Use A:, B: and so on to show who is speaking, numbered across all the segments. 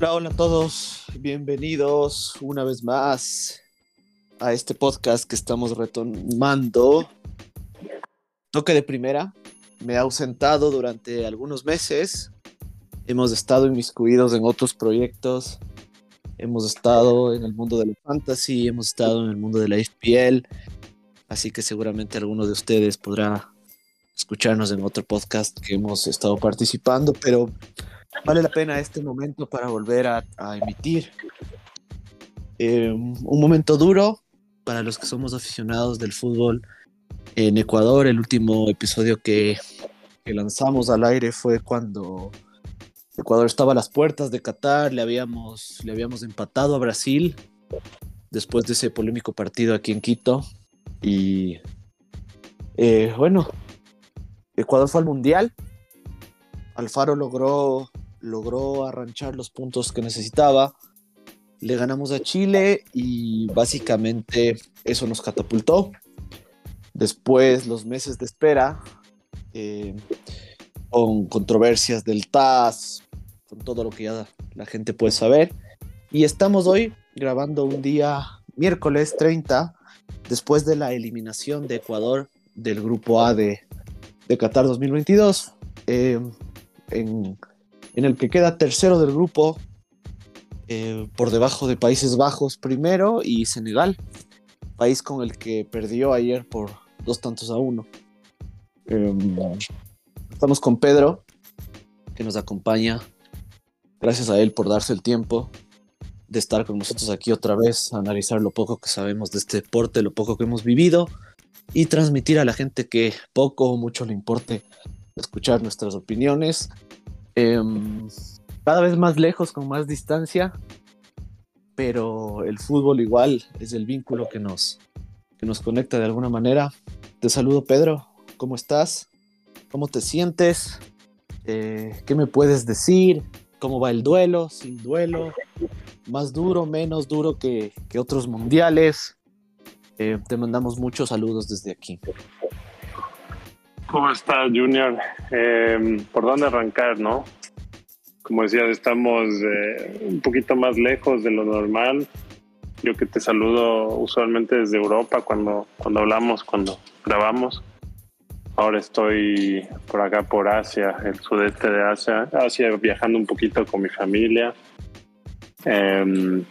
A: Hola, a todos, bienvenidos una vez más a este podcast que estamos retomando. Toque de primera, me he ausentado durante algunos meses, hemos estado inmiscuidos en otros proyectos, hemos estado en el mundo de la fantasy, hemos estado en el mundo de la FPL, así que seguramente alguno de ustedes podrá escucharnos en otro podcast que hemos estado participando, pero vale la pena este momento para volver a, emitir. Eh, un momento duro para los que somos aficionados del fútbol en Ecuador. El último episodio que, lanzamos al aire fue cuando Ecuador estaba a las puertas de Qatar, le habíamos, le habíamos empatado a Brasil después de ese polémico partido aquí en Quito. Y eh, bueno, Ecuador fue al Mundial. Alfaro logró logró arranchar los puntos que necesitaba. Le ganamos a Chile y básicamente eso nos catapultó. Después los meses de espera, eh, con controversias del TAS, con todo lo que ya la gente puede saber. Y estamos hoy grabando un día miércoles 30, después de la eliminación de Ecuador del grupo A de, de Qatar 2022. Eh, en en el que queda tercero del grupo, eh, por debajo de Países Bajos primero y Senegal, país con el que perdió ayer por dos tantos a uno. Em, estamos con Pedro, que nos acompaña. Gracias a él por darse el tiempo de estar con nosotros aquí otra vez, analizar lo poco que sabemos de este deporte, lo poco que hemos vivido y transmitir a la gente que poco o mucho le importe escuchar nuestras opiniones Em, cada vez más lejos, con más distancia, pero el fútbol igual es el vínculo que nos, que nos conecta de alguna manera. Te saludo Pedro, ¿cómo estás? ¿Cómo te sientes? Eh, ¿Qué me puedes decir? ¿Cómo va el duelo? ¿Sin duelo? ¿Más duro, menos duro que, que otros mundiales? Eh, te mandamos muchos saludos desde aquí.
B: ¿Cómo estás, Junior? Em, ¿Por dónde arrancar, no? Como decías, estamos eh, un poquito más lejos de lo normal. Yo que te saludo usualmente desde Europa cuando, cuando hablamos, cuando grabamos. Ahora estoy por acá, por Asia, el sudeste de Asia, Asia viajando un poquito con mi familia, em,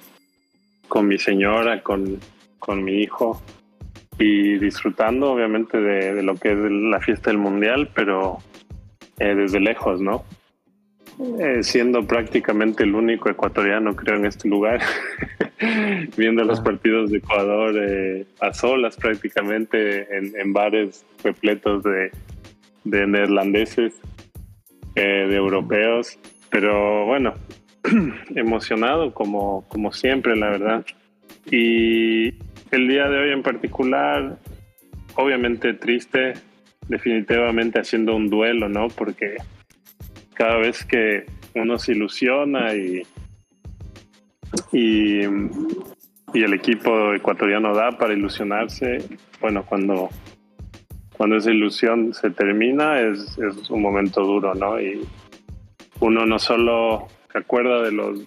B: con mi señora, con, con mi hijo y disfrutando obviamente de, lo que es la fiesta del mundial, pero eh, desde lejos, ¿no? Eh, siendo prácticamente el único ecuatoriano, creo, en este lugar, viendo los partidos de Ecuador eh, a solas prácticamente en, bares repletos de, de neerlandeses, de europeos, pero bueno, emocionado como, como siempre, la verdad. Y el día de hoy en particular, obviamente triste, definitivamente haciendo un duelo, ¿no? Porque cada vez que uno se ilusiona y, y, el equipo ecuatoriano da para ilusionarse, bueno, cuando, cuando esa ilusión se termina es, es un momento duro, ¿no? Y uno no solo se acuerda de los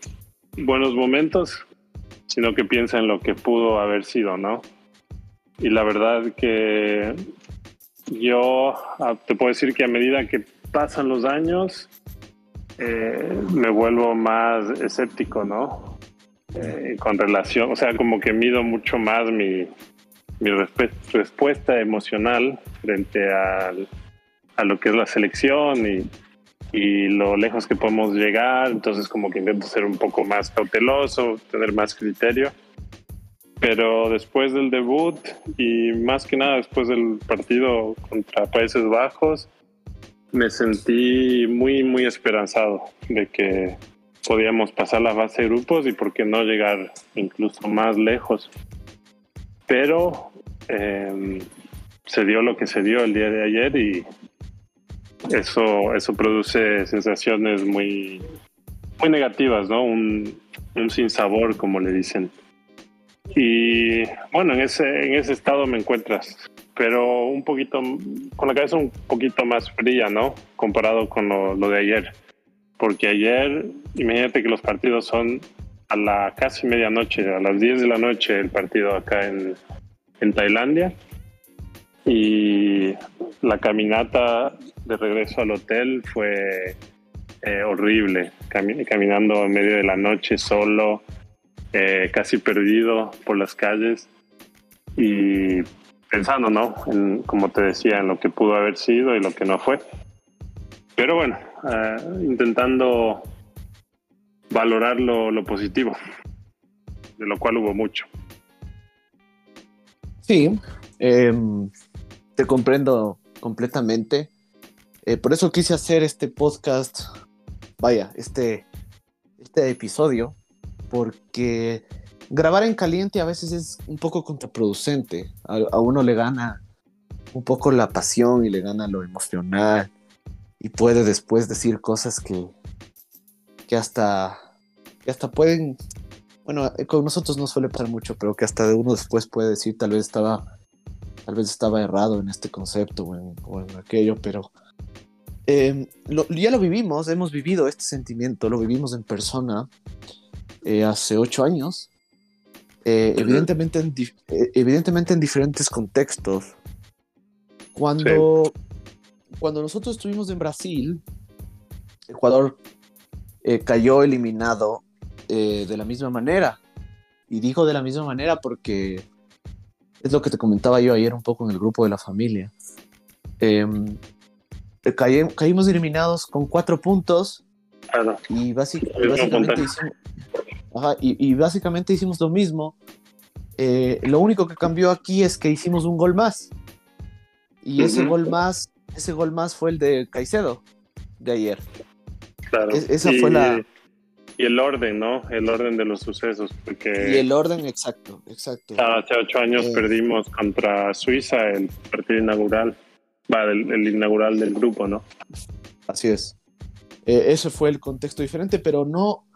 B: buenos momentos, sino que piensa en lo que pudo haber sido, ¿no? Y la verdad que yo ah, te puedo decir que a medida que pasan los años, eh, me vuelvo más escéptico, ¿no? Eh, con relación, o sea, como que mido mucho más mi, mi respuesta emocional frente a lo que es la selección y, y lo lejos que podemos llegar, entonces como que intento ser un poco más cauteloso, tener más criterio. Pero después del debut y más que nada después del partido contra Países Bajos, me sentí muy, muy esperanzado de que podíamos pasar la base de grupos y por qué no llegar incluso más lejos. Pero eh, se dio lo que se dio el día de ayer y eso, eso produce sensaciones muy, muy negativas, ¿no? Un, un sinsabor, como le dicen. Y bueno, en ese, en ese estado me encuentras, pero un poquito, con la cabeza un poquito más fría, ¿no? Comparado con lo, de ayer. porque ayer, imagínate que los partidos son a la casi medianoche, a las 10 de la noche el partido acá en, en Tailandia. Y la caminata de regreso al hotel fue eh, horrible, caminando en medio de la noche solo, eh, casi perdido por las calles y pensando, ¿no? En, como te decía, en lo que pudo haber sido y lo que no fue. Pero bueno, eh, intentando valorar lo, positivo, de lo cual hubo mucho.
A: Sí, em, te comprendo completamente. Eh, por eso quise hacer este podcast, vaya, este, este episodio, porque grabar en caliente a veces es un poco contraproducente. A, uno le gana un poco la pasión y le gana lo emocional y puede después decir cosas que, que hasta, que hasta pueden, bueno, con nosotros no suele pasar mucho, pero que hasta de uno después puede decir tal vez estaba, tal vez estaba errado en este concepto o en, aquello, pero eh, ya lo vivimos, hemos vivido este sentimiento, lo vivimos en persona eh, hace ocho años eh, evidentemente, en evidentemente en diferentes contextos. Cuando, cuando nosotros estuvimos en Brasil, Ecuador cayó eliminado de la misma manera. Y digo de la misma manera porque es lo que te comentaba yo ayer un poco en el grupo de la familia. Em, caímos eliminados con cuatro puntos y, básicamente hicimos, y, básicamente hicimos lo mismo. Eh, lo único que cambió aquí es que hicimos un gol más. Y ese gol más, ese gol más fue el de Caicedo de ayer.
B: Claro. esa fue la. Y el orden, ¿no? El orden de los sucesos. Porque
A: y el orden, exacto, exacto.
B: Hace ocho años eh, perdimos contra Suiza el partido inaugural. Va, el, inaugural del grupo, ¿no?
A: Así es. Eh, ese fue el contexto diferente, pero no,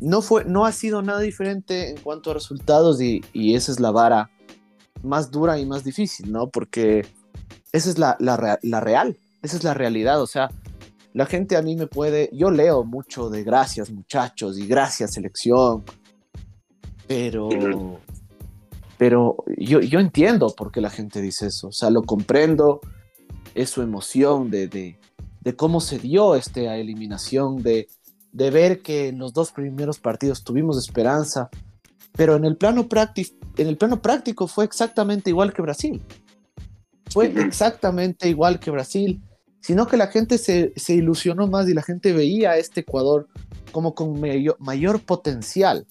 A: no, fue, no ha sido nada diferente en cuanto a resultados y, esa es la vara más dura y más difícil, ¿no? Porque esa es la, la, real, esa es la realidad, o sea, la gente a mí me puede, yo leo mucho de gracias muchachos y gracias selección, pero, pero yo, yo entiendo por qué la gente dice eso, o sea, lo comprendo, es su emoción de, de, de cómo se dio esta eliminación, de, de ver que en los dos primeros partidos tuvimos esperanza, pero en el plano, en el plano práctico fue exactamente igual que Brasil. Fue exactamente igual que Brasil, sino que la gente se, ilusionó más y la gente veía a este Ecuador como con mayor, mayor potencial.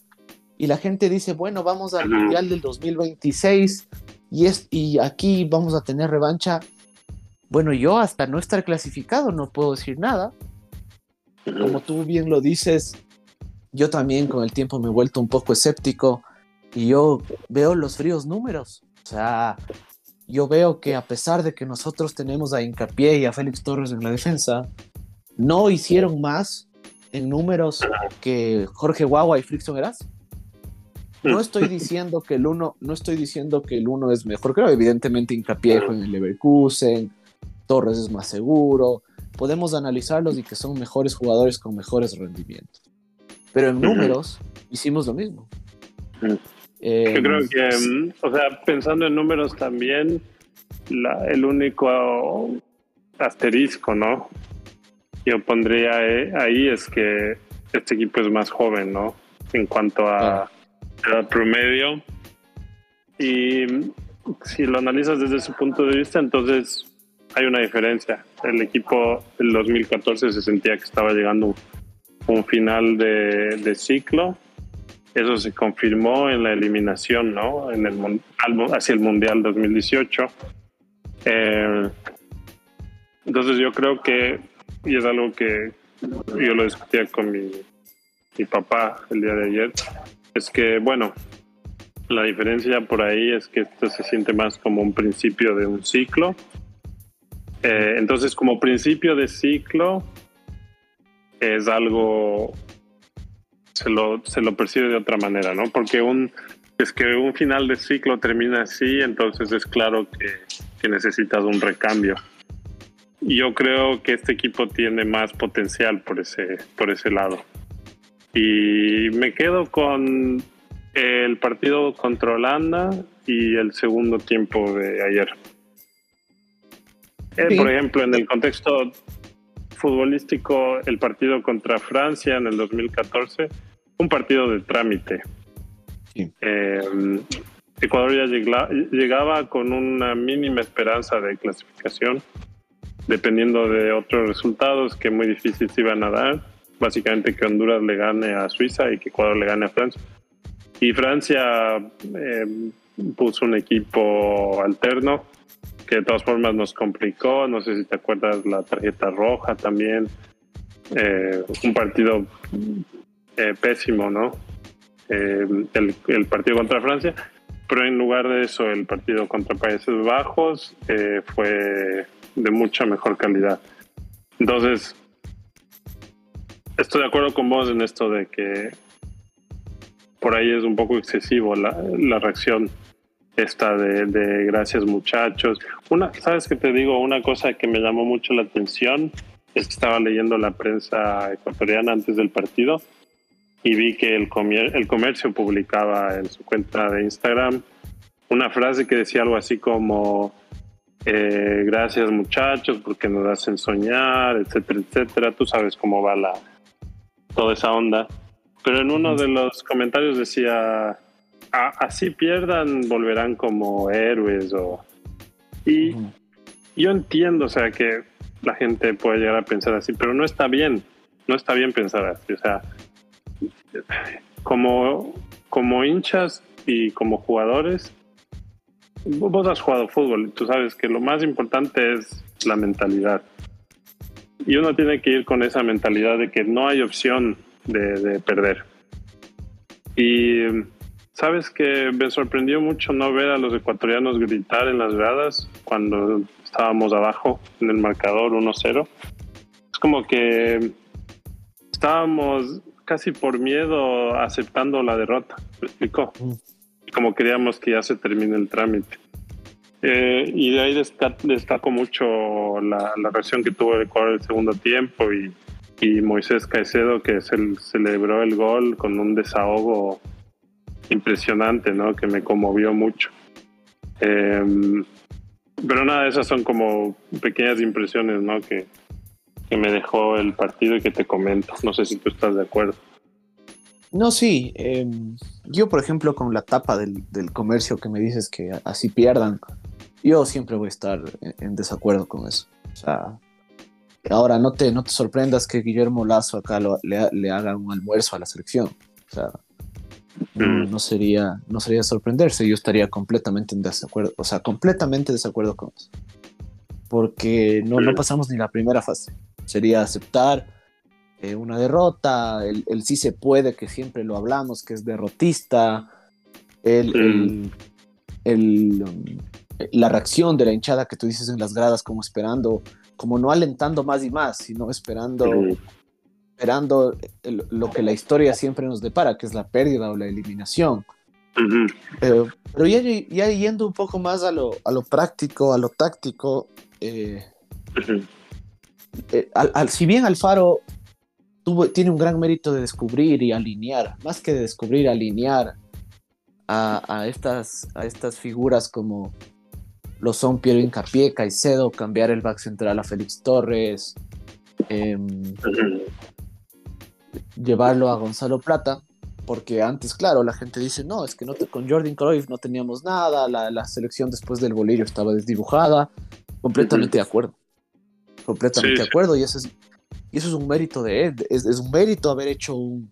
A: Y la gente dice, bueno, vamos al Mundial del 2026 y, es, y aquí vamos a tener revancha. Bueno, yo hasta no estar clasificado no puedo decir nada, como tú bien lo dices, yo también con el tiempo me he vuelto un poco escéptico y yo veo los fríos números. O sea, yo veo que a pesar de que nosotros tenemos a Incapié y a Félix Torres en la defensa, no hicieron más en números que Jorge Guagua y Frickson Eras. No estoy diciendo que el uno, no estoy diciendo que el uno es mejor. Creo evidentemente Incapié en el Leverkusen, Torres es más seguro, podemos analizarlos y que son mejores jugadores con mejores rendimientos. Pero en números hicimos lo mismo.
B: Eh, Yo creo que, mm, o sea, pensando en números también, el único asterisco, ¿no? Yo pondría eh, ahí es que este equipo es más joven, ¿no? En cuanto a promedio. Y si lo analizas desde ese punto de vista, entonces hay una diferencia. El equipo del 2014 se sentía que estaba llegando un final de, ciclo. Eso se confirmó en la eliminación, ¿no? En el, hacia el Mundial 2018. Eh, entonces yo creo que, y es algo que yo lo discutía con mi, mi papá el día de ayer, es que, bueno, la diferencia por ahí es que esto se siente más como un principio de un ciclo eh, entonces, como principio de ciclo, es algo, se lo, se lo percibe de otra manera, ¿no? Porque un, es que un final de ciclo termina así, entonces es claro que, necesitas un recambio. yo creo que este equipo tiene más potencial por ese, por ese lado. Y me quedo con el partido contra Holanda y el segundo tiempo de ayer. Eh, por ejemplo, en el contexto futbolístico, el partido contra Francia en el 2014, un partido de trámite. Eh, Ecuador ya llegaba con una mínima esperanza de clasificación, dependiendo de otros resultados que muy difíciles iban a dar. Básicamente que Honduras le gane a Suiza y que Ecuador le gane a Francia. Y Francia eh, puso un equipo alterno que de todas formas nos complicó. No sé si te acuerdas la tarjeta roja también. Eh, un partido eh, pésimo, ¿no? el, el, partido contra Francia. Pero en lugar de eso, el partido contra Países Bajos fue de mucha mejor calidad. Entonces, estoy de acuerdo con vos en esto de que por ahí es un poco excesivo la, reacción esta de, de, gracias muchachos. Una, sabes que te digo una cosa que me llamó mucho la atención es que estaba leyendo la prensa ecuatoriana antes del partido y vi que el, el comercio publicaba en su cuenta de Instagram una frase que decía algo así como eh, gracias muchachos porque nos hacen soñar, etcétera, etcétera. Tú sabes cómo va la toda esa onda. Pero en uno de los comentarios decía, así pierdan, volverán como héroes o... Y yo entiendo, o sea, que la gente puede llegar a pensar así, pero no está bien, no está bien pensar así. O sea, como, como hinchas y como jugadores, vos has jugado fútbol y tú sabes que lo más importante es la mentalidad. Y uno tiene que ir con esa mentalidad de que no hay opción de, perder. Y sabes que me sorprendió mucho no ver a los ecuatorianos gritar en las gradas cuando estábamos abajo en el marcador 1-0. Es como que estábamos casi por miedo aceptando la derrota, ¿me explicó? Como queríamos que ya se termine el trámite. Eh, y de ahí destaco, mucho la, la, reacción que tuvo el Ecuador el segundo tiempo y y Moisés Caicedo que celebró el gol con un desahogo impresionante, ¿no? Que me conmovió mucho. Em, pero nada, esas son como pequeñas impresiones, ¿no? Que, que me dejó el partido y que te comento. No sé si tú estás de acuerdo.
A: No, sí. Em, yo, por ejemplo, con la tapa del, del, comercio que me dices que así pierdan, yo siempre voy a estar en desacuerdo con eso. O sea, Ahora, no te, no te sorprendas que Guillermo Lazo acá le, haga un almuerzo a la selección. O sea, mm. no, sería, no sería sorprenderse. Yo estaría completamente en desacuerdo, o sea, completamente desacuerdo con eso. Porque no, no mm. pasamos ni la primera fase. Sería aceptar eh, una derrota, el, sí se puede, que siempre lo hablamos, que es derrotista, el, el, mm. la reacción de la hinchada que tú dices en las gradas como esperando como no alentando más y más, sino esperando, esperando lo que la historia siempre nos depara, que es la pérdida o la eliminación. pero ya, ya, yendo un poco más a lo, a lo práctico, a lo táctico, eh, eh, si bien Alfaro tiene un gran mérito de descubrir y alinear, más que de descubrir, alinear a, estas, a estas figuras como lo son Piero Incapié, Caicedo, cambiar el back central a Félix Torres, em, llevarlo a Gonzalo Plata, porque antes, claro, la gente dice, no, es que con Jordan Cruyff no teníamos nada, la, selección después del bolillo estaba desdibujada, completamente de acuerdo, completamente de acuerdo, y eso es, y eso es un mérito de él, es, un mérito haber hecho un,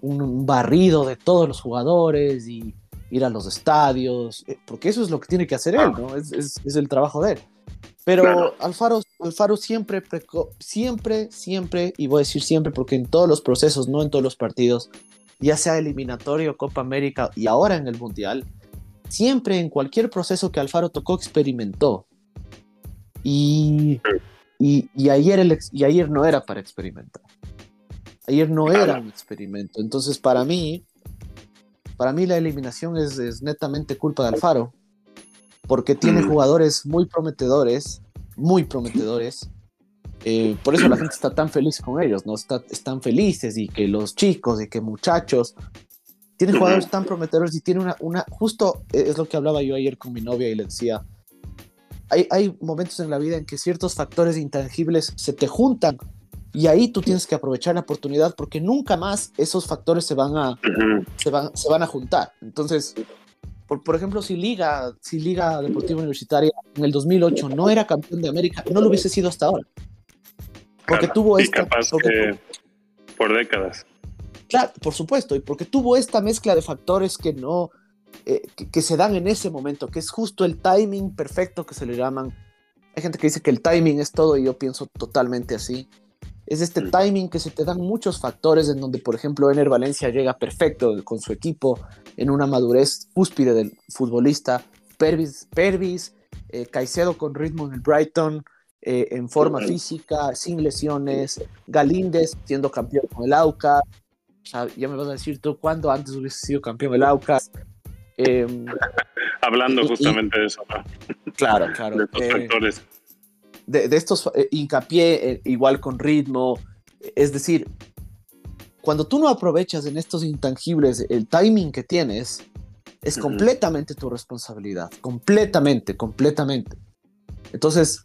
A: un barrido de todos los jugadores y ir a los estadios, eh, porque eso es lo que tiene que hacer él, ¿no? Es, es, el trabajo de él. Pero Alfaro, Alfaro siempre, siempre, siempre, y voy a decir siempre porque en todos los procesos, no en todos los partidos, ya sea eliminatorio, Copa América y ahora en el Mundial, siempre en cualquier proceso que Alfaro tocó experimentó. Y, y, y ayer, el, y ayer no era para experimentar. Ayer no era un experimento. Entonces, para mí, para mí la eliminación es, netamente culpa de Alfaro, porque tiene mm. jugadores muy prometedores, muy prometedores, Eh, por eso la gente está tan feliz con ellos, ¿no? Está, están felices y que los chicos y que muchachos tienen jugadores tan prometedores y tiene una, una, justo es lo que hablaba yo ayer con mi novia y le decía, hay, hay momentos en la vida en que ciertos factores intangibles se te juntan y ahí tú tienes que aprovechar la oportunidad porque nunca más esos factores se van a, se van, se van a juntar. Entonces, por, por, ejemplo, si Liga, si Liga Deportiva Universitaria en el 2008 no era campeón de América, no lo hubiese sido hasta ahora. Porque tuvo esta...
B: por décadas.
A: Claro, por supuesto, y porque tuvo esta mezcla de factores que no, eh, que, que, se dan en ese momento, que es justo el timing perfecto que se le llaman. Hay gente que dice que el timing es todo y yo pienso totalmente así es este timing que se te dan muchos factores en donde, por ejemplo, Ener Valencia llega perfecto con su equipo en una madurez cúspide del futbolista, Pervis, Pervis eh, Caicedo con ritmo en el Brighton, eh, en forma física, sin lesiones, Galíndez siendo campeón con el Aucas, ya me vas a decir tú cuándo antes hubiese sido campeón el Aucas.
B: Em, Hablando justamente de eso,
A: Claro, claro.
B: De estos eh, factores
A: de, estos eh, hincapié eh, igual con ritmo. Es decir, cuando tú no aprovechas en estos intangibles el timing que tienes, es completamente tu responsabilidad. Completamente, completamente. Entonces,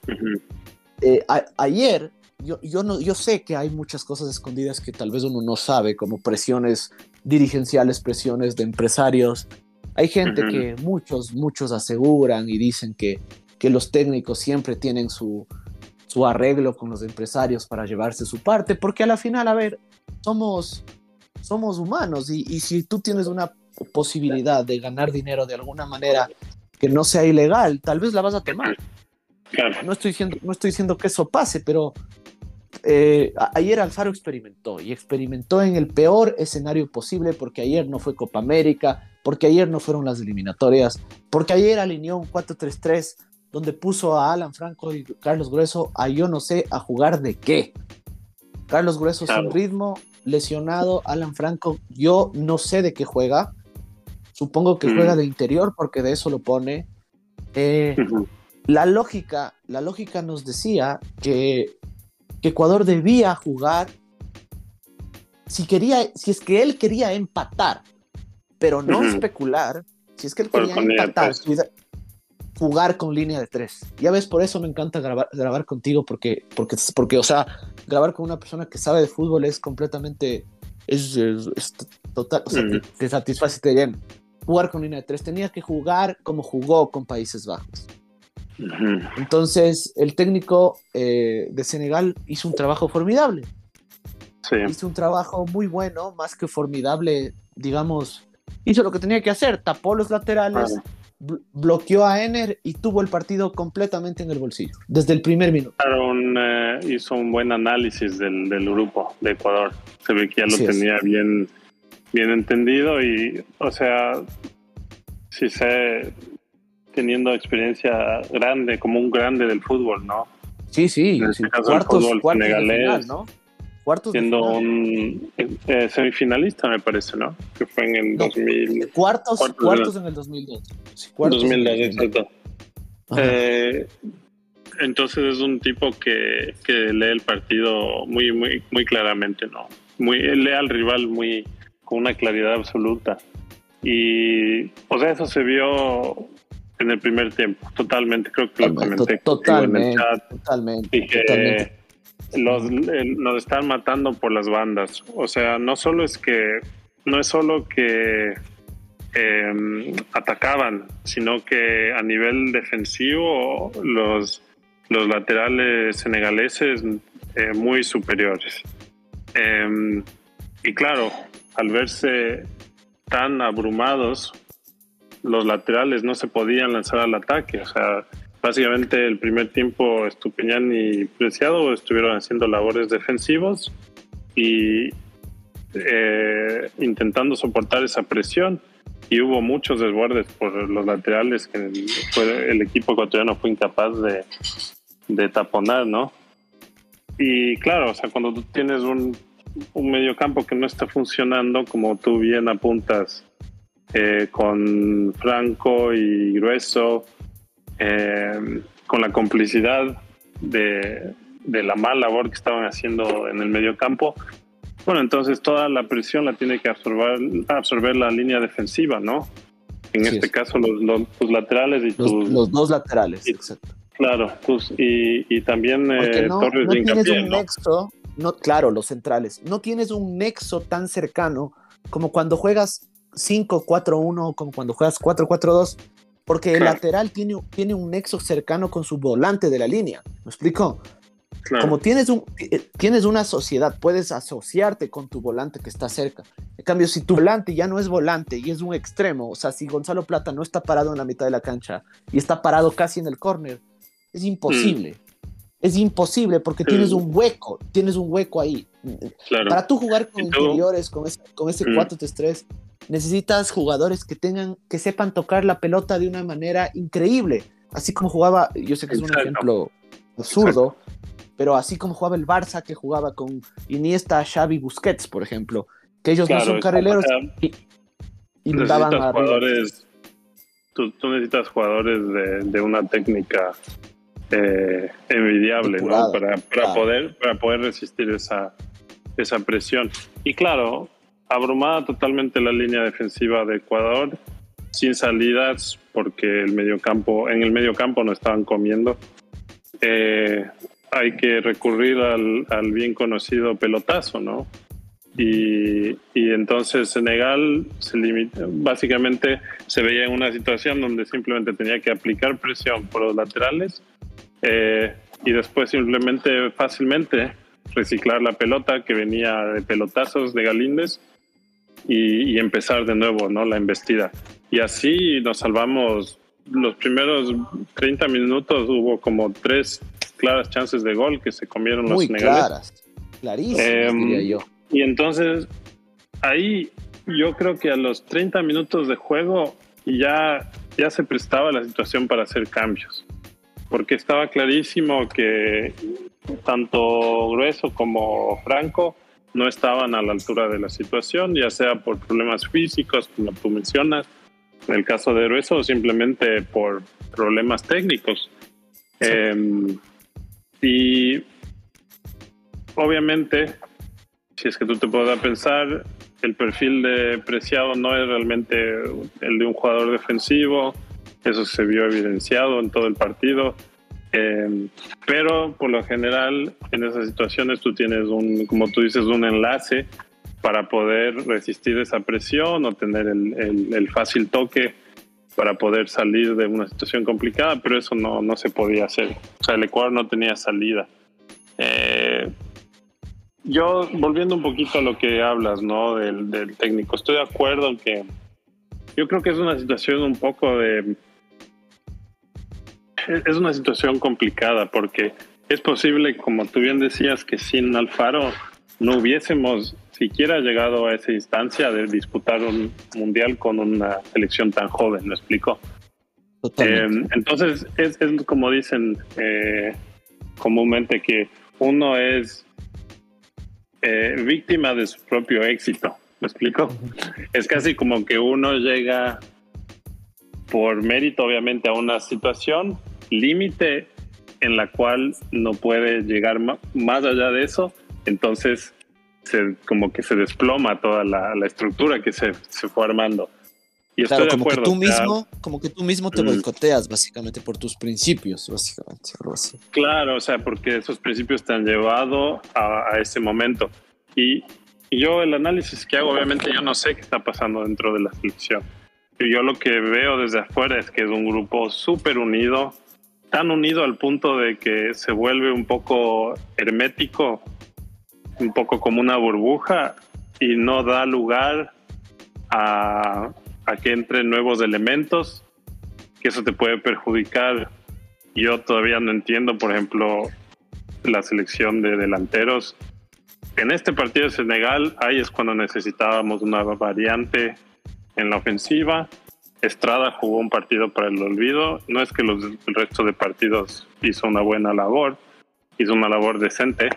A: eh, ayer yo, yo, no, yo sé que hay muchas cosas escondidas que tal vez uno no sabe, como presiones dirigenciales, presiones de empresarios. Hay gente que muchos, muchos aseguran y dicen que que los técnicos siempre tienen su, su arreglo con los empresarios para llevarse su parte, porque a la final, a ver, somos, somos humanos y, y si tú tienes una posibilidad de ganar dinero de alguna manera que no sea ilegal, tal vez la vas a tomar. No, estoy diciendo, no estoy diciendo que eso pase, pero eh, ayer Alfaro experimentó y experimentó en el peor escenario posible porque ayer no fue Copa América, porque ayer no fueron las eliminatorias, porque ayer alineó un 4-3-3 donde puso a Alan Franco y Carlos Grueso a yo no sé a jugar de qué. Carlos Grueso sin ritmo, lesionado, Alan Franco, yo no sé de qué juega. Supongo que juega mm. de interior porque de eso lo pone. Eh, la lógica, la lógica nos decía que, Ecuador debía jugar si quería, si es que él quería empatar, pero no especular, si es que él quería empatar, jugar con línea de tres. Ya ves, por eso me encanta grabar, grabar contigo, porque, porque, porque, o sea, grabar con una persona que sabe de fútbol es completamente, es, total, o sea, te, satisface te bien. Jugar con línea de tres, tenía que jugar como jugó con Países Bajos. Entonces, el técnico eh, de Senegal hizo un trabajo formidable. Sí. Hizo un trabajo muy bueno, más que formidable, digamos, hizo lo que tenía que hacer, tapó los laterales, bloqueó a Ener y tuvo el partido completamente en el bolsillo, desde el primer minuto.
B: Eh, hizo un buen análisis del, del, grupo de Ecuador. Se ve que ya lo tenía bien, bien entendido y, o sea, si sé, teniendo experiencia grande, como un grande del fútbol, ¿no?
A: Sí, sí, en este cuartos, cuartos final, ¿no?
B: siendo un eh, semifinalista, me parece, ¿no? Que fue en el 2000.
A: Cuartos, cuartos, en el 2002.
B: Sí, 2002, exacto. Eh, entonces es un tipo que, que, lee el partido muy, muy, muy claramente, ¿no? Muy, lee al rival muy con una claridad absoluta. Y, o sea, eso se vio en el primer tiempo, totalmente, creo que lo comenté.
A: Totalmente, en el chat. totalmente, totalmente
B: los, nos están matando por las bandas. O sea, no solo es que, no es solo que em, atacaban, sino que a nivel defensivo los, los laterales senegaleses eh, muy superiores. Em, y claro, al verse tan abrumados, los laterales no se podían lanzar al ataque. O sea, básicamente el primer tiempo Estupiñán y Preciado estuvieron haciendo labores defensivos y eh, intentando soportar esa presión y hubo muchos desbordes por los laterales que el, equipo ecuatoriano fue incapaz de, de, taponar, ¿no? Y claro, o sea, cuando tú tienes un, un medio campo que no está funcionando, como tú bien apuntas, eh, con Franco y Grueso, eh, con la complicidad de, de la mala labor que estaban haciendo en el medio campo, bueno, entonces toda la presión la tiene que absorber, absorber la línea defensiva, ¿no? En este caso, los, los, laterales y
A: los,
B: tus,
A: los dos laterales, exacto.
B: Claro, pues, y, y también eh,
A: no,
B: Torres
A: no
B: de
A: tienes
B: hincapié,
A: un
B: ¿no?
A: nexo, no, claro, los centrales. No tienes un nexo tan cercano como cuando juegas 5-4-1, como cuando juegas 4-4-2, porque el
B: Claro.
A: lateral tiene, tiene un nexo cercano con su volante de la línea. ¿Me explico?
B: Claro.
A: Como tienes, un, eh, tienes una sociedad, puedes asociarte con tu volante que está cerca. En cambio, si tu volante ya no es volante y es un extremo, o sea, si Gonzalo Plata no está parado en la mitad de la cancha y está parado casi en el córner, es imposible. Es imposible porque
B: Mm.
A: tienes un hueco, tienes un hueco ahí.
B: claro.
A: Para tú jugar con interiores, con ese, con ese
B: Mm.
A: 4-3-3, necesitas jugadores que tengan, que sepan tocar la pelota de una manera increíble. Así como jugaba, yo sé que es un ejemplo absurdo, pero así como jugaba el Barça, que jugaba con Iniesta, Xavi, Busquets, por ejemplo, que ellos
B: Claro,
A: no son carrileros y, y daban arriba.
B: jugadores, tú, tú necesitas jugadores de, de una técnica eh, envidiable, ¿no? Para, para
A: claro.
B: poder, para poder resistir esa, esa presión. Y claro, abrumada totalmente la línea defensiva de Ecuador, sin salidas, porque el mediocampo, en el mediocampo no estaban comiendo. Eh, hay que recurrir al, bien conocido pelotazo, ¿no? Y, y entonces Senegal se limita, básicamente se veía en una situación donde simplemente tenía que aplicar presión por los laterales eh, y después simplemente fácilmente reciclar la pelota que venía de pelotazos de Galíndez y, y empezar de nuevo ¿no? la embestida. Y así nos salvamos los primeros 30 minutos, hubo como tres claras chances de gol que se comieron los
A: Muy
B: senegaleses.
A: claras, clarísimas,
B: Em,
A: diría yo.
B: Y entonces ahí yo creo que a los 30 minutos de juego ya, ya se prestaba la situación para hacer cambios, porque estaba clarísimo que tanto Grueso como Franco no estaban a la altura de la situación, ya sea por problemas físicos, como tú mencionas, en el caso de Grueso, o simplemente por problemas técnicos.
A: Sí.
B: Em, y obviamente, si es que tú te puedes pensar, el perfil de Preciado no es realmente el de un jugador defensivo, eso se vio evidenciado en todo el partido. Eh, pero por lo general en esas situaciones tú tienes un, como tú dices, un enlace para poder resistir esa presión o tener el, el- el fácil toque para poder salir de una situación complicada, pero eso no, no se podía hacer. O sea, el Ecuador no tenía salida. Eh, yo, volviendo un poquito a lo que hablas, ¿no? Del, del técnico, estoy de acuerdo en que yo creo que es una situación un poco de... Es una situación complicada porque es posible, como tú bien decías, que sin Alfaro no hubiésemos siquiera llegado a esa instancia de disputar un mundial con una selección tan joven, ¿me explico? Eh, entonces, es, es como dicen eh, comúnmente que uno es eh, víctima de su propio éxito. ¿Me explico? Es casi como que uno llega por mérito, obviamente, a una situación límite en la cual no puede llegar más allá de eso. Entonces, se, como que se desploma toda la, la estructura que se, se fue armando. Y
A: Claro,
B: estoy de
A: como que
B: acuerdo.
A: tú
B: o sea,
A: mismo, como que tú mismo te boicoteas básicamente por tus principios, básicamente, algo así.
B: Claro, o sea, porque esos principios te han llevado a, a ese momento. Y, yo el análisis que hago, obviamente yo no sé qué está pasando dentro de la selección. Y yo lo que veo desde afuera es que es un grupo súper unido, tan unido al punto de que se vuelve un poco hermético, un poco como una burbuja y no da lugar a, a que entren nuevos elementos, que eso te puede perjudicar yo todavía no entiendo, por ejemplo, la selección de delanteros. En este partido de Senegal, ahí es cuando necesitábamos una variante en la ofensiva. Estrada jugó un partido para el olvido. No es que los, el resto de partidos hizo una buena labor, hizo una labor decente,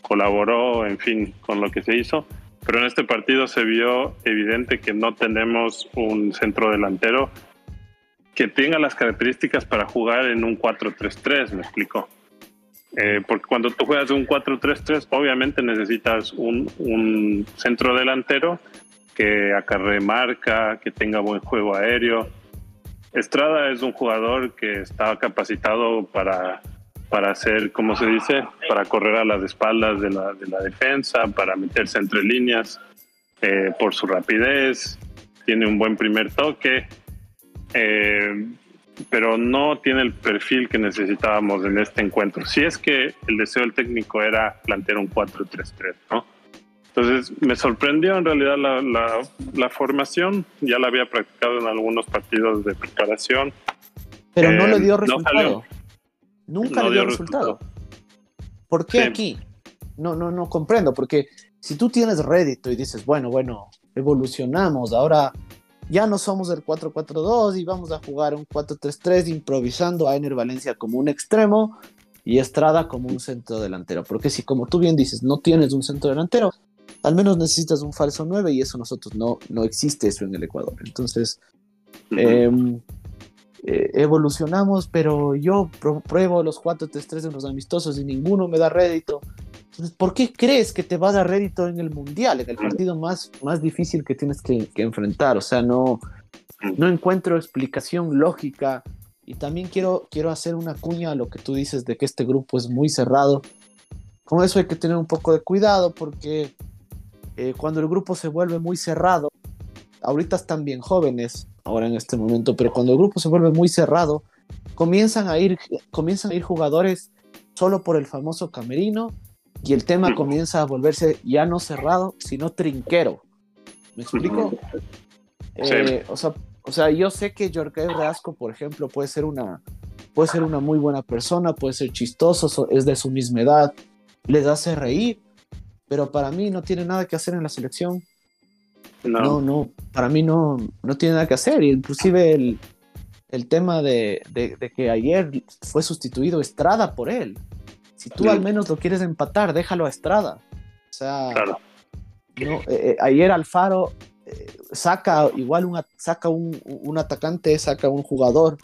B: colaboró, en fin, con lo que se hizo. Pero en este partido se vio evidente que no tenemos un centro delantero que tenga las características para jugar en un 4-3-3, me explico. Eh, porque cuando tú juegas un 4-3-3, obviamente necesitas un, un centro delantero que acarre marca, que tenga buen juego aéreo. Estrada es un jugador que está capacitado para, para hacer, ¿cómo se dice? Para correr a las espaldas de la, de la defensa, para meterse entre líneas eh, por su rapidez, tiene un buen primer toque. Eh, pero no tiene el perfil que necesitábamos en este encuentro. Si es que el deseo del técnico era plantear un 4-3-3, ¿no? Entonces me sorprendió en realidad la, la, formación, ya la había practicado en algunos partidos de preparación.
A: Pero no le dio eh, resultado. Nunca le dio, resultado. ¿Por qué aquí? No, no, no comprendo, porque si tú tienes rédito y dices, bueno, bueno, evolucionamos, ahora ya no somos el 4-4-2 y vamos a jugar un 4-3-3 improvisando a Ener Valencia como un extremo y Estrada como un centro delantero. Porque si, como tú bien dices, no tienes un centro delantero, al menos necesitas un falso 9 y eso nosotros no, no existe eso en el Ecuador. Entonces, em, eh, evolucionamos, pero yo pruebo los 4-3-3 en los amistosos y ninguno me da rédito. Entonces, ¿por qué crees que te va a dar rédito en el Mundial, en el partido más, más difícil que tienes que, enfrentar? O sea, no, no encuentro explicación lógica. Y también quiero, quiero hacer una cuña a lo que tú dices de que este grupo es muy cerrado. Con eso hay que tener un poco de cuidado porque eh, cuando el grupo se vuelve muy cerrado, ahorita están bien jóvenes, ahora en este momento, pero cuando el grupo se vuelve muy cerrado, comienzan a ir, comienzan a ir jugadores solo por el famoso camerino y el tema comienza a volverse ya no cerrado, sino trinquero. ¿Me explico? Eh, o, sea, o sea, yo sé que Jorge Reasco, por ejemplo, puede ser una puede ser una muy buena persona, puede ser chistoso, es de su misma edad, les hace reír, pero para mí no tiene nada que hacer en la selección. No, no, para mí no, no tiene nada que hacer. Inclusive el, el tema de, de, que ayer fue sustituido Estrada por él. Si tú al menos lo quieres empatar, déjalo a Estrada. O sea, no, eh, eh, ayer Alfaro eh, saca igual un, saca un, un, atacante, saca un jugador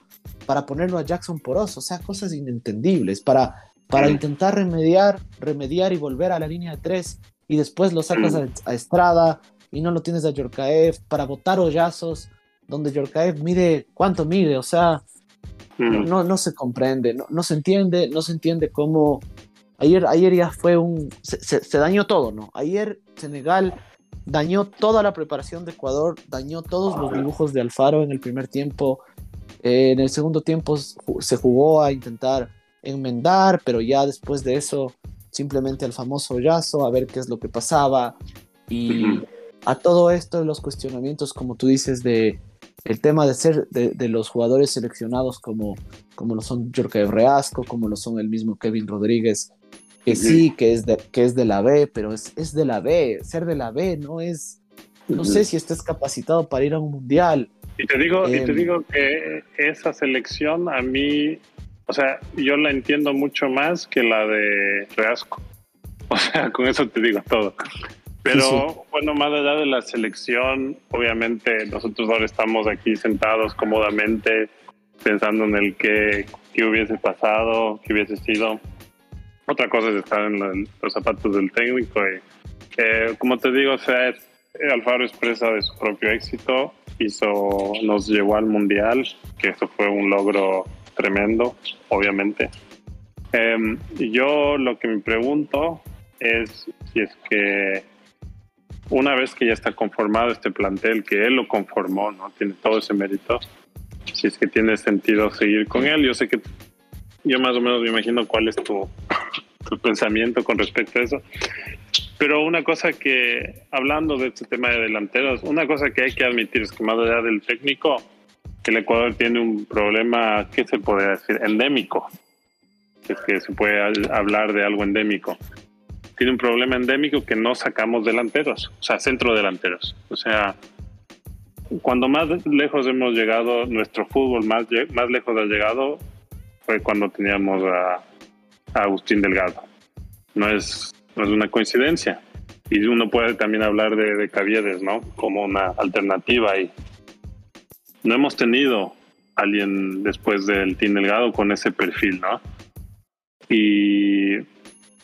A: para ponerlo a Jackson Poroso. O sea, cosas inentendibles. Para, para intentar remediar, remediar y volver a la línea de tres y después lo sacas a, Estrada y no lo tienes a Yorkaev para botar hoyazos donde Yorkaev mide, ¿cuánto mide? O sea, no, no se comprende, no, no, se entiende, no se entiende cómo... Ayer, ayer ya fue un... Se, dañó todo, ¿no? Ayer Senegal dañó toda la preparación de Ecuador, dañó todos los dibujos de Alfaro en el primer tiempo. Eh, en el segundo tiempo se jugó a intentar enmendar, pero ya después de eso simplemente al famoso hoyazo, a ver qué es lo que pasaba. Y a todo esto, los cuestionamientos, como tú dices, de el tema de ser de, los jugadores seleccionados como, como lo son Jorge Reasco, como lo son el mismo Kevin Rodríguez, que sí, que es de, que es de la B, pero es, es de la B, ser de la B no es, no sé si estás capacitado para ir a un mundial.
B: Y te digo, y te em, digo que esa selección a mí, o sea, yo la entiendo mucho más que la de Reasco. O sea, con eso te digo todo. Pero bueno, más allá de la selección, obviamente nosotros ahora estamos aquí sentados cómodamente pensando en el que, hubiese pasado, qué hubiese sido. Otra cosa es estar en los zapatos del técnico. Y, eh, como te digo, o sea, Alfaro expresa de su propio éxito, hizo, nos llevó al mundial, que eso fue un logro tremendo, obviamente. Em, yo lo que me pregunto es si es que una vez que ya está conformado este plantel, que él lo conformó, ¿no? Tiene todo ese mérito. Si es que tiene sentido seguir con él, yo sé que yo más o menos me imagino cuál es tu, tu pensamiento con respecto a eso. Pero una cosa que, hablando de este tema de delanteros, una cosa que hay que admitir es que más allá del técnico, el Ecuador tiene un problema, ¿qué se podría decir? Endémico. Es que se puede hablar de algo endémico tiene un problema endémico que no sacamos delanteros, o sea, centro delanteros. O sea, cuando más lejos hemos llegado, nuestro fútbol más, más lejos ha llegado fue cuando teníamos a, Agustín Delgado. No es, no es una coincidencia. Y uno puede también hablar de, de Caviedes, ¿no? Como una alternativa y no hemos tenido alguien después del Team Delgado con ese perfil, ¿no? y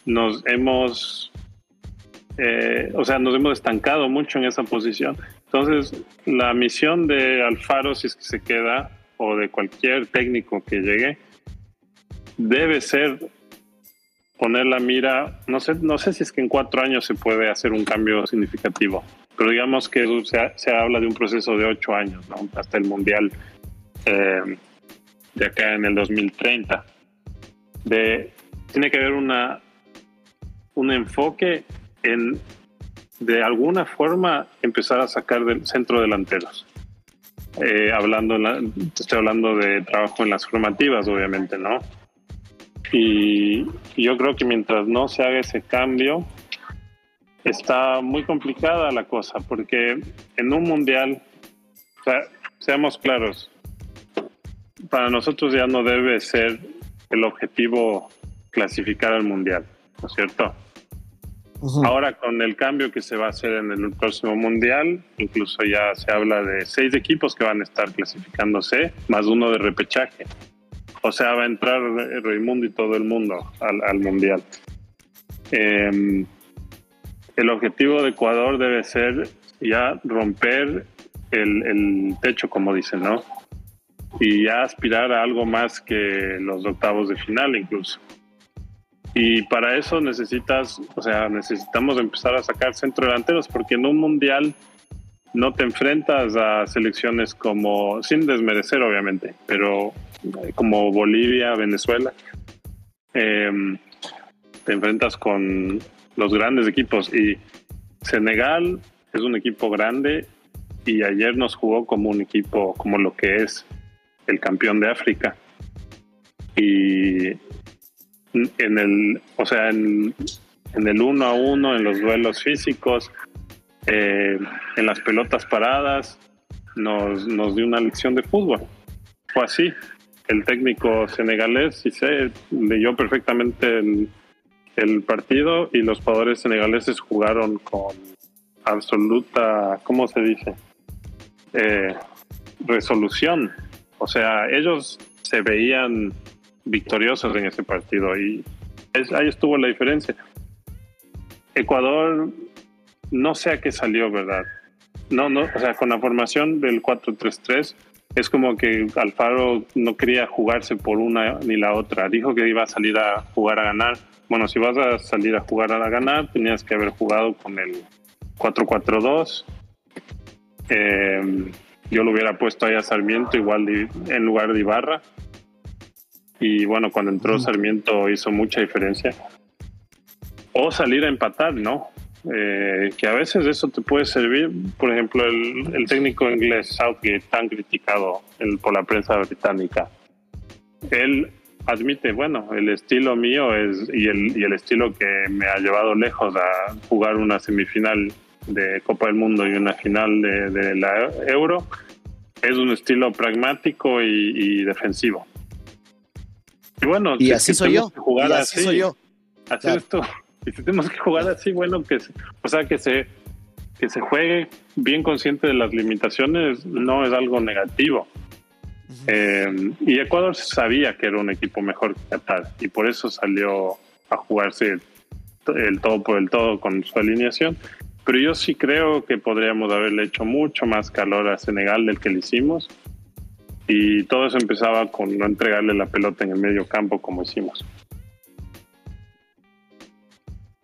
B: nos hemos, eh, o sea, nos hemos estancado mucho en esa posición. Entonces, la misión de Alfaro, si es que se queda, o de cualquier técnico que llegue, debe ser poner la mira, no sé, no sé si es que en cuatro años se puede hacer un cambio significativo, pero digamos que se, habla de un proceso de ocho años, ¿no? hasta el Mundial eh, de acá en el 2030. De, tiene que haber una, un enfoque en, de alguna forma, empezar a sacar del centro delanteros. Eh, hablando, estoy hablando de trabajo en las formativas, obviamente, ¿no? Y yo creo que mientras no se haga ese cambio, está muy complicada la cosa, porque en un mundial, o sea, seamos claros, para nosotros ya no debe ser el objetivo clasificar al mundial, ¿no es cierto? Ahora con el cambio que se va a hacer en el próximo mundial, incluso ya se habla de seis equipos que van a estar clasificándose, más uno de repechaje. O sea, va a entrar Raimundo y todo el mundo al, mundial. Em, el objetivo de Ecuador debe ser ya romper el, techo, como dicen, ¿no? Y ya aspirar a algo más que los octavos de final incluso. Y para eso necesitas, o sea, necesitamos empezar a sacar centro delanteros, porque en un mundial no te enfrentas a selecciones como, sin desmerecer obviamente, pero eh, como Bolivia, Venezuela, em, te enfrentas con los grandes equipos y Senegal es un equipo grande y ayer nos jugó como un equipo como lo que es el campeón de África. Y en el, o sea, en, el uno a uno, en los duelos físicos, eh, en las pelotas paradas, nos, nos dio una lección de fútbol. Fue así. El técnico senegalés, sí sé, leyó perfectamente el, el partido y los jugadores senegaleses jugaron con absoluta, ¿cómo se dice? Eh, resolución. O sea, ellos se veían victoriosos en ese partido y ahí estuvo la diferencia. Ecuador no sé a qué salió, ¿verdad? No, no, o sea, con la formación del 4-3-3 es como que Alfaro no quería jugarse por una ni la otra. Dijo que iba a salir a jugar a ganar. Bueno, si vas a salir a jugar a ganar, tenías que haber jugado con el 4-4-2. Eh, yo lo hubiera puesto ahí a Sarmiento igual en lugar de Ibarra y bueno, cuando entró Sarmiento hizo mucha diferencia. O salir a empatar, ¿no? Eh, que a veces eso te puede servir. Por ejemplo, el, técnico inglés Southgate, tan criticado por la prensa británica, él admite, bueno, el estilo mío es y el, y el estilo que me ha llevado lejos a jugar una semifinal de Copa del Mundo y una final de, la Euro, es un estilo pragmático y defensivo. Y bueno,
A: y así soy yo. Jugar así, soy yo.
B: Así esto. Y si tenemos que jugar así, bueno, que o sea, que se que se juegue bien consciente de las limitaciones no es algo negativo. Eh, y Ecuador sabía que era un equipo mejor que Qatar y por eso salió a jugarse el todo por el todo con su alineación. Pero yo sí creo que podríamos haberle hecho mucho más calor a Senegal del que le hicimos y todo eso empezaba con no entregarle la pelota en el medio campo como hicimos.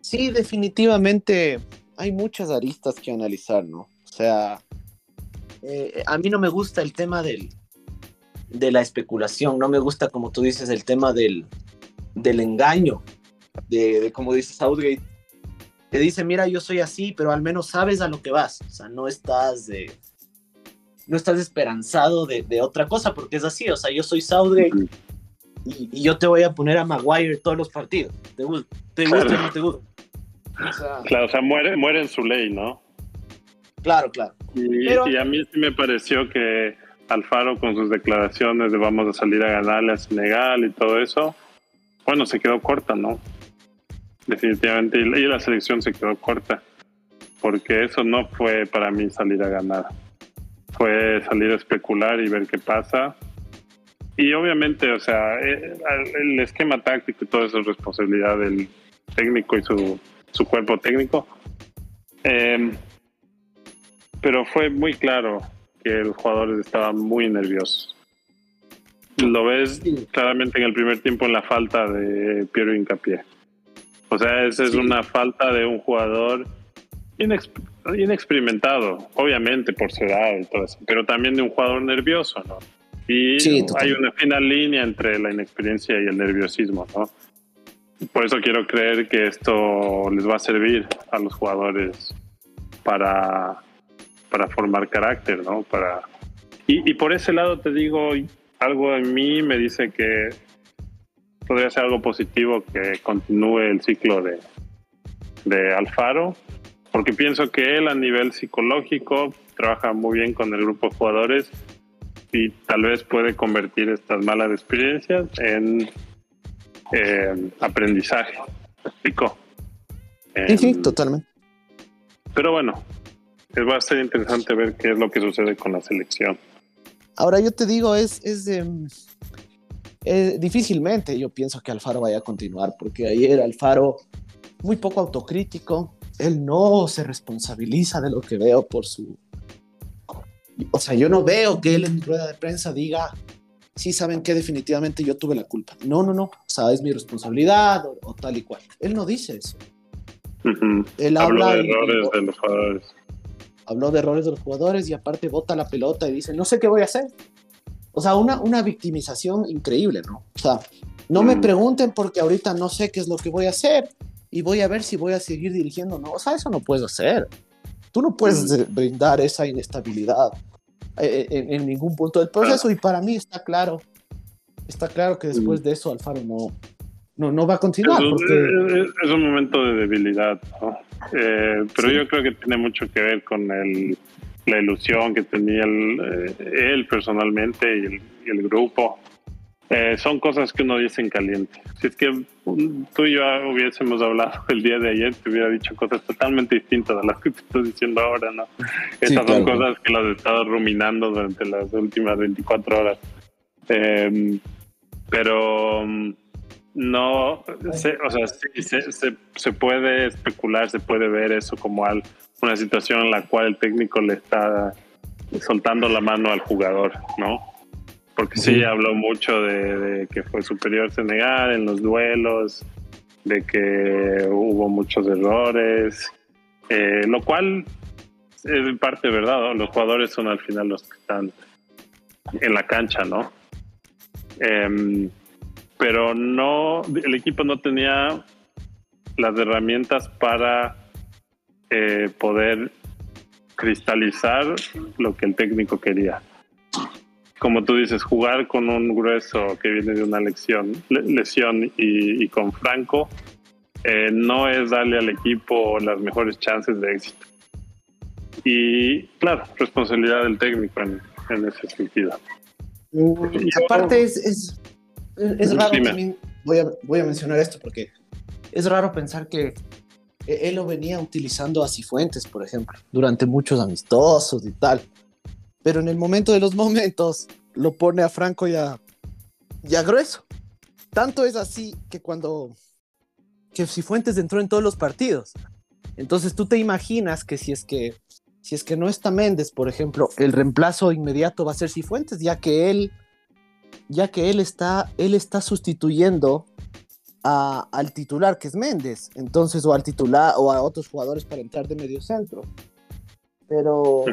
A: Sí, definitivamente hay muchas aristas que analizar, ¿no? O sea, eh, a mí no me gusta el tema del, de la especulación, no me gusta, como tú dices, el tema del, del engaño, de, de como dice Southgate, te dice, mira, yo soy así, pero al menos sabes a lo que vas, o sea, no estás de no estás esperanzado de, otra cosa, porque es así, o sea, yo soy Southgate y, yo te voy a poner a Maguire todos los partidos, te, gusta, te gusta o no te gusta.
B: claro, o sea, muere, muere en su ley, ¿no?
A: Claro, claro.
B: Y, a mí sí me pareció que Alfaro con sus declaraciones de vamos a salir a ganarle a Senegal y todo eso, bueno, se quedó corta, ¿no? Definitivamente, y la selección se quedó corta, porque eso no fue para mí salir a ganar fue salir a especular y ver qué pasa. y obviamente, o sea, eh, el esquema táctico y todo eso es responsabilidad del técnico y su, su cuerpo técnico. Em, pero fue muy claro que los jugadores estaban muy nerviosos. Lo ves claramente en el primer tiempo en la falta de Piero Incapié. O sea, esa es una falta de un jugador inexperimentado, obviamente por su edad y todo eso, pero también de un jugador nervioso, ¿no? Y hay una fina línea entre la inexperiencia y el nerviosismo, ¿no? Por eso quiero creer que esto les va a servir a los jugadores para, para formar carácter, ¿no? Para, y, y por ese lado te digo, algo en mí me dice que podría ser algo positivo que continúe el ciclo de, de Alfaro, porque pienso que él a nivel psicológico trabaja muy bien con el grupo de jugadores y tal vez puede convertir estas malas experiencias en aprendizaje. ¿Explicó?
A: sí, em, totalmente.
B: Pero bueno, va a ser interesante ver qué es lo que sucede con la selección.
A: Ahora yo te digo, es, es difícilmente yo pienso que Alfaro vaya a continuar, porque ayer Alfaro, muy poco autocrítico, él no se responsabiliza de lo que veo por su o sea, yo no veo que él en rueda de prensa diga, sí saben que definitivamente yo tuve la culpa. No, no, no, o sea, es mi responsabilidad o, tal y cual. Él no dice eso.
B: Él habló habla de errores de los jugadores.
A: Habló de errores de los jugadores y aparte bota la pelota y dice, no sé qué voy a hacer. O sea, una, una victimización increíble, ¿no? O sea, no me pregunten porque ahorita no sé qué es lo que voy a hacer y voy a ver si voy a seguir dirigiendo no. O sea, eso no puedes hacer. Tú no puedes brindar esa inestabilidad eh, eh, en, ningún punto del proceso y para mí está claro, está claro que después de eso Alfaro no, no, no va a continuar.
B: Es, un momento de debilidad, eh, pero yo creo que tiene mucho que ver con el, la ilusión que tenía él personalmente y el, y el grupo eh, son cosas que uno dice en caliente. Si es que tú y yo hubiésemos hablado el día de ayer, te hubiera dicho cosas totalmente distintas a las que te estoy diciendo ahora, ¿no? Esas son cosas que las he estado ruminando durante las últimas 24 horas. Em, pero no, se, o sea, se, se, se, puede especular, se puede ver eso como al, una situación en la cual el técnico le está soltando la mano al jugador, ¿no? porque sí, habló mucho de, que fue superior Senegal en los duelos, de que hubo muchos errores, eh, lo cual es en parte verdad, los jugadores son al final los que están en la cancha, ¿no? Em, pero no, el equipo no tenía las herramientas para eh, poder cristalizar lo que el técnico quería como tú dices, jugar con un grueso que viene de una lección, lesión y, con Franco eh, no es darle al equipo las mejores chances de éxito. Y claro, responsabilidad del técnico en, ese sentido.
A: Aparte es, es, raro también, voy a, voy a mencionar esto porque es raro pensar que él lo venía utilizando a Cifuentes, por ejemplo, durante muchos amistosos y tal pero en el momento de los momentos lo pone a Franco y a, Grueso. Tanto es así que cuando que Cifuentes entró en todos los partidos. Entonces tú te imaginas que si es que si es que no está Méndez, por ejemplo, el reemplazo inmediato va a ser Cifuentes, ya que él ya que él está él está sustituyendo al titular que es Méndez, entonces o al titular o a otros jugadores para entrar de medio centro. Pero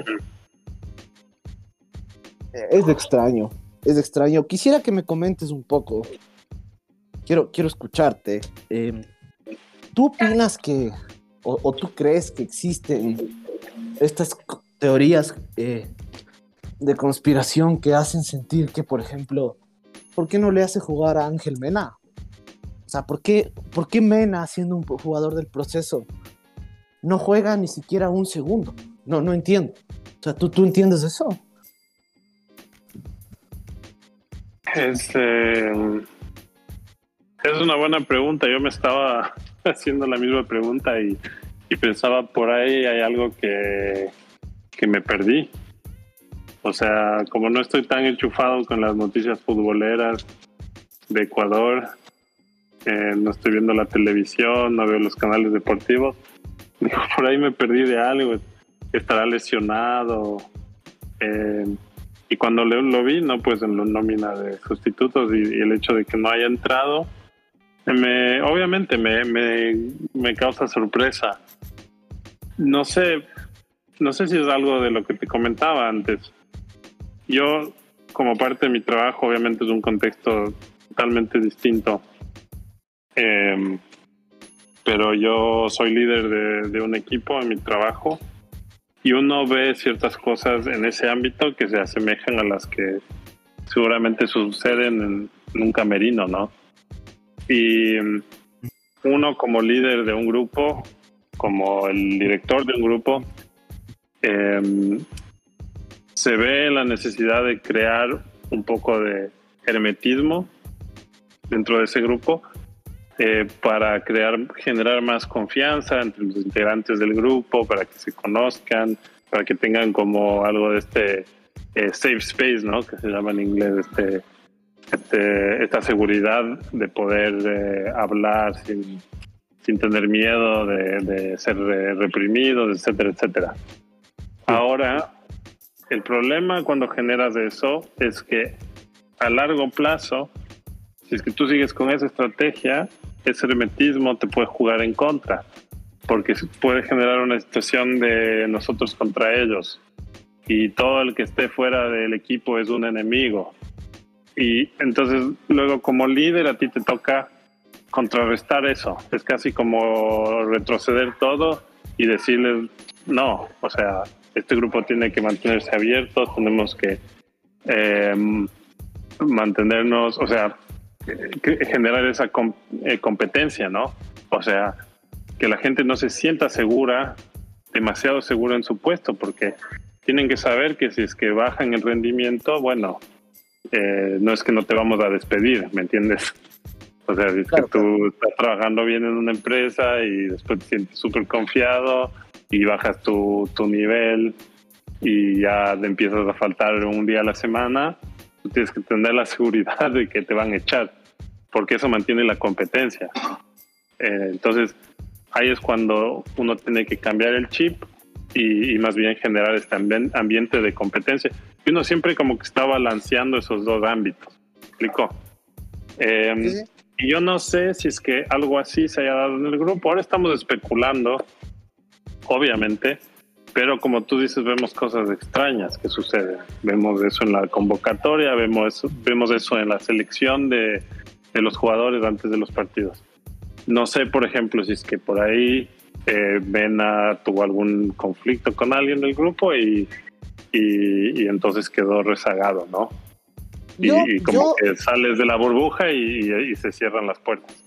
A: es extraño, es extraño. Quisiera que me comentes un poco. Quiero, quiero escucharte. Em, ¿Tú opinas que, o, tú crees que existen estas teorías eh, de conspiración que hacen sentir que, por ejemplo, ¿por qué no le hace jugar a Ángel Mena? O sea, ¿por qué, ¿por qué Mena, siendo un jugador del proceso, no juega ni siquiera un segundo? No, no entiendo. O sea, ¿tú, tú entiendes eso?
B: Es, eh, es una buena pregunta. Yo me estaba haciendo la misma pregunta y, pensaba por ahí hay algo que, que me perdí. O sea, como no estoy tan enchufado con las noticias futboleras de Ecuador, eh, no estoy viendo la televisión, no veo los canales deportivos, digo, por ahí me perdí de algo, estará lesionado. Eh, y cuando lo, lo, vi, no, pues en la nómina de sustitutos y, y, el hecho de que no haya entrado, me, obviamente me, me, me causa sorpresa. No sé, no sé si es algo de lo que te comentaba antes. Yo, como parte de mi trabajo, obviamente es un contexto totalmente distinto. Eh, pero yo soy líder de, un equipo en mi trabajo y uno ve ciertas cosas en ese ámbito que se asemejan a las que seguramente suceden en, un camerino, ¿no? Y uno como líder de un grupo, como el director de un grupo, eh, se ve la necesidad de crear un poco de hermetismo dentro de ese grupo eh, para crear, generar más confianza entre los integrantes del grupo, para que se conozcan, para que tengan como algo de este eh, safe space, ¿no? Que se llama en inglés, este, este, esta seguridad de poder eh, hablar sin, sin, tener miedo de, de ser reprimidos, etcétera, etcétera. Ahora, el problema cuando generas eso es que a largo plazo, si es que tú sigues con esa estrategia, ese hermetismo te puede jugar en contra, porque puede generar una situación de nosotros contra ellos y todo el que esté fuera del equipo es un enemigo. Y entonces luego como líder a ti te toca contrarrestar eso. Es casi como retroceder todo y decirles, no, o sea, este grupo tiene que mantenerse abierto, tenemos que eh, mantenernos, o sea, generar esa eh, competencia, ¿no? O sea, que la gente no se sienta segura, demasiado segura en su puesto, porque tienen que saber que si es que bajan el rendimiento, bueno, eh, no es que no te vamos a despedir, ¿me entiendes? O sea, si es claro, que tú claro. estás trabajando bien en una empresa y después te sientes súper confiado y bajas tu, tu nivel y ya te empiezas a faltar un día a la semana, tú tienes que tener la seguridad de que te van a echar, porque eso mantiene la competencia. Eh, entonces, ahí es cuando uno tiene que cambiar el chip y, y, más bien generar este ambiente de competencia. Y uno siempre como que está balanceando esos dos ámbitos. ¿Explicó? Eh, sí. Y yo no sé si es que algo así se haya dado en el grupo. Ahora estamos especulando, obviamente, pero como tú dices, vemos cosas extrañas que suceden. Vemos eso en la convocatoria, vemos eso, vemos eso en la selección de, de los jugadores antes de los partidos. No sé, por ejemplo, si es que por ahí eh, Vena tuvo algún conflicto con alguien del grupo y, y, y entonces quedó rezagado, ¿no? Yo, y, como yo, que sales de la burbuja y, y, se cierran las puertas.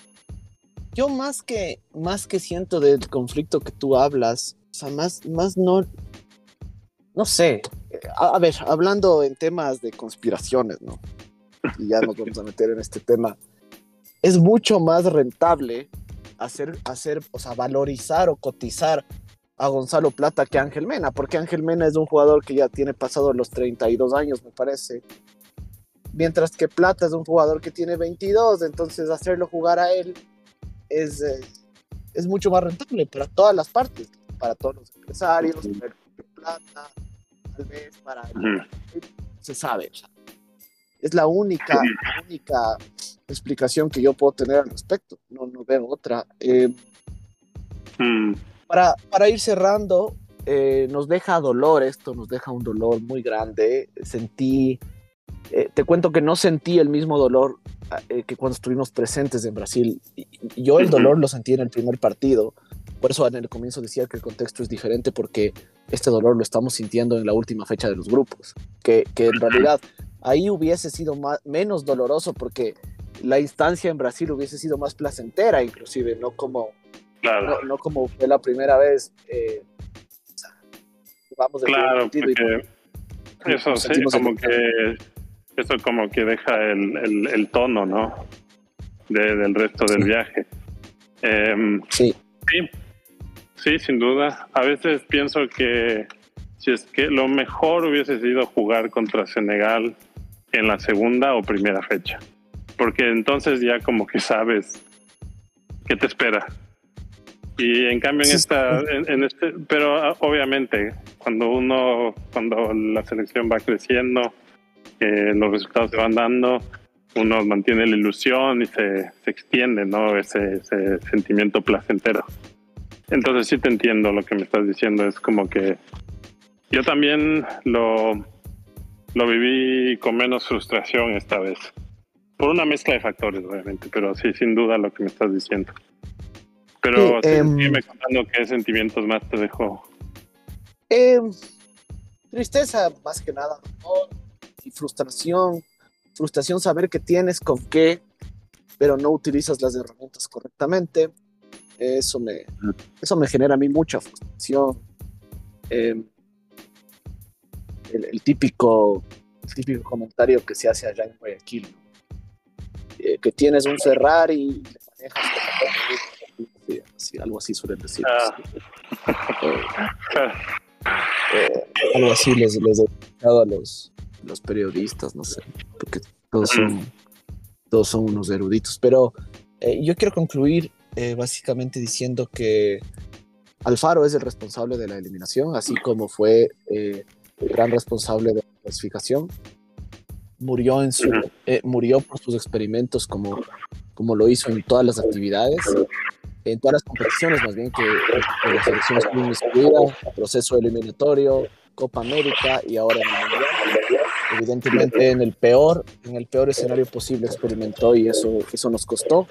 A: Yo más que, más que siento del conflicto que tú hablas, o sea, más, más no, no sé, a, ver, hablando en temas de conspiraciones, ¿no? Y ya nos vamos a meter en este tema. Es mucho más rentable hacer, hacer, o sea, valorizar o cotizar a Gonzalo Plata que a Ángel Mena, porque Ángel Mena es un jugador que ya tiene pasado los 32 años, me parece. Mientras que Plata es un jugador que tiene 22, entonces hacerlo jugar a él es, eh, es mucho más rentable para todas las partes, para todos los empresarios, para el Plata, tal vez para el, se sabe. O sea, es la única, la única explicación que yo puedo tener al respecto. No, no veo otra. Eh, mm. para, para, ir cerrando, eh, nos deja dolor esto, nos deja un dolor muy grande. Sentí, eh, te cuento que no sentí el mismo dolor eh, que cuando estuvimos presentes en Brasil. Yo el dolor lo sentí en el primer partido. Por eso en el comienzo decía que el contexto es diferente porque este dolor lo estamos sintiendo en la última fecha de los grupos. Que, que en realidad ahí hubiese sido más, menos doloroso porque la instancia en Brasil hubiese sido más placentera, inclusive, no como,
B: claro.
A: no, no como fue la primera vez. Eh,
B: vamos claro, porque y, eso sí, como que eso como que deja el, el, el tono, ¿no? De, del resto del sí. viaje. Eh,
A: sí.
B: sí. Sí, sin duda. A veces pienso que si es que lo mejor hubiese sido jugar contra Senegal en la segunda o primera fecha, porque entonces ya como que sabes qué te espera. Y en cambio en esta, en, este, pero ah, obviamente cuando uno, cuando la selección va creciendo, eh, los resultados se van dando, uno mantiene la ilusión y se, se extiende, ¿no? Ese, ese, sentimiento placentero. Entonces sí te entiendo lo que me estás diciendo, es como que yo también lo, lo viví con menos frustración esta vez. Por una mezcla de factores, obviamente, pero sí, sin duda lo que me estás diciendo. Pero sí, em, contando qué sentimientos más te dejó.
A: Em, tristeza, más que nada, y frustración. Frustración saber que tienes con qué, pero no utilizas las herramientas correctamente. Eso me, eso me genera a mí mucha frustración. Em, el, típico, el típico comentario que se hace allá en Guayaquil, eh, que tienes un Ferrari y le manejas algo así suelen decir. Ah. Eh, algo así les, les he a los, los periodistas, no sé, porque todos son, todos son unos eruditos. Pero eh, yo quiero concluir eh, básicamente diciendo que Alfaro es el responsable de la eliminación, así como fue el gran responsable de la clasificación. Murió, en su, murió por sus experimentos como, como lo hizo en todas las actividades en todas las competiciones, más bien que, la selección estuvo incluida, proceso eliminatorio, Copa América y ahora en el. Evidentemente en el peor, en el peor escenario posible experimentó y eso, eso nos costó.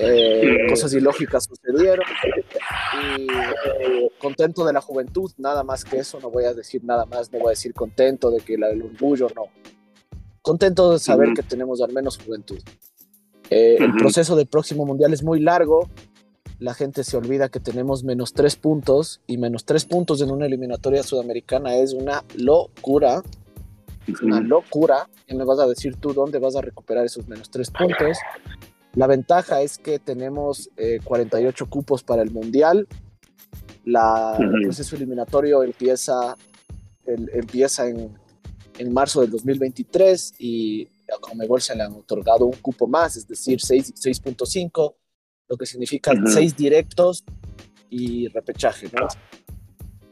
A: Eh, cosas ilógicas sucedieron y eh, contento de la juventud, nada más que eso, no voy a decir nada más, no voy a decir contento de que la del orgullo, no. Contento de saber que tenemos al menos juventud. Eh, el proceso del próximo mundial es muy largo, la gente se olvida que tenemos menos tres puntos y menos tres puntos en una eliminatoria sudamericana es una locura. Es una locura. Y me vas a decir tú dónde vas a recuperar esos menos tres puntos. La ventaja es que tenemos 48 eh, cupos para el Mundial. La, El proceso eliminatorio empieza, empieza en, en marzo del 2023 y a Comebol se le han otorgado un cupo más, es decir, 6.5 lo que significa seis directos y repechaje, ¿no?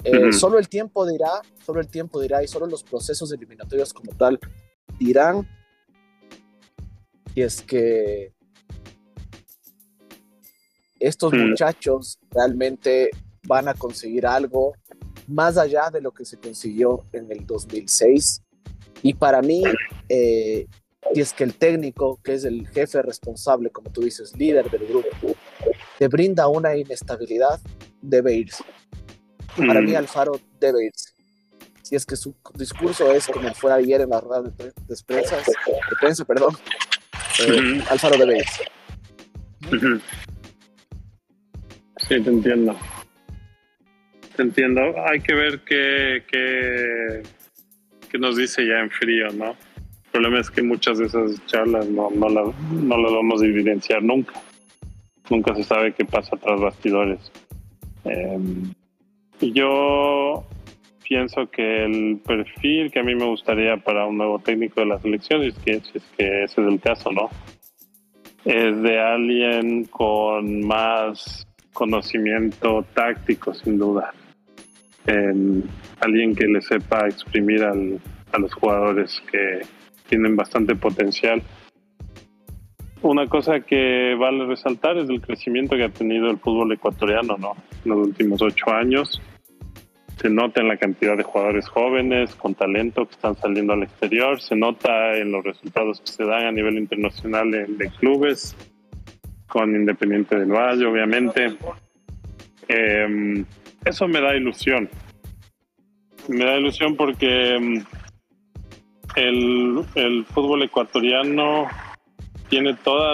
A: Eh, solo el tiempo dirá, solo el tiempo dirá y solo los procesos eliminatorios como tal dirán y es que estos muchachos realmente van a conseguir algo más allá de lo que se consiguió en el 2006 y para mí eh, y es que el técnico, que es el jefe responsable, como tú dices, líder del grupo, te brinda una inestabilidad, debe irse. Para mí mm. Alfaro debe irse. Si es que su discurso es como fue ayer en la rueda de, prensa, de prensa, perdón, eh, Alfaro debe irse.
B: Sí, te entiendo. Te entiendo. Hay que ver qué, qué, qué nos dice ya en frío, ¿no? El problema es que muchas de esas charlas no, no, la, no las vamos a evidenciar nunca. Nunca se sabe qué pasa tras bastidores. Em, yo pienso que el perfil que a mí me gustaría para un nuevo técnico de la selección, es que, es que ese es el caso, ¿no? Es de alguien con más conocimiento táctico, sin duda. Alguien que le sepa exprimir al, a los jugadores que, tienen bastante potencial. Una cosa que vale resaltar es el crecimiento que ha tenido el fútbol ecuatoriano ¿no? Los últimos ocho años. Se nota en la cantidad de jugadores jóvenes con talento que están saliendo al exterior, se nota en los resultados que se dan a nivel internacional de clubes, con Independiente del Valle, obviamente. Em, eso me da ilusión. Me da ilusión porque em, el, fútbol ecuatoriano tiene todo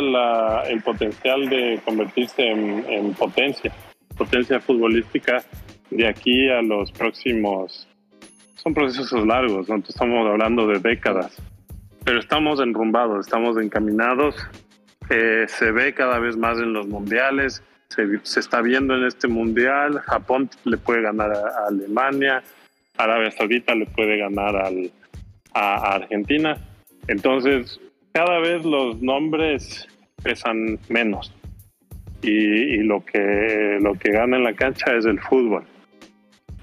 B: el potencial de convertirse en, potencia, potencia futbolística de aquí a los próximos. Son procesos largos, ¿no? estamos hablando de décadas, pero estamos enrumbados, estamos encaminados. Eh, se ve cada vez más en los mundiales, se, está viendo en este mundial. Japón le puede ganar a Alemania, Arabia Saudita le puede ganar al, a, Argentina. Entonces, cada vez los nombres pesan menos. Y, lo que lo que gana en la cancha es el fútbol.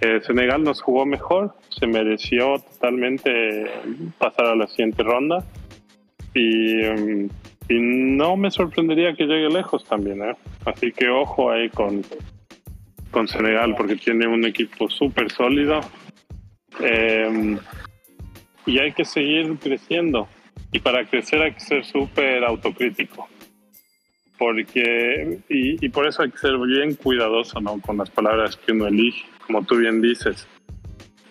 B: Eh, Senegal nos jugó mejor, se mereció totalmente pasar a la siguiente ronda y, mm, y no me sorprendería que llegue lejos también. ¿eh? Así que ojo ahí con, con Senegal porque tiene un equipo súper sólido eh, y hay que seguir creciendo. Y para crecer hay que ser súper autocrítico. Porque, y, y, por eso hay que ser bien cuidadoso ¿no? con las palabras que uno elige, como tú bien dices.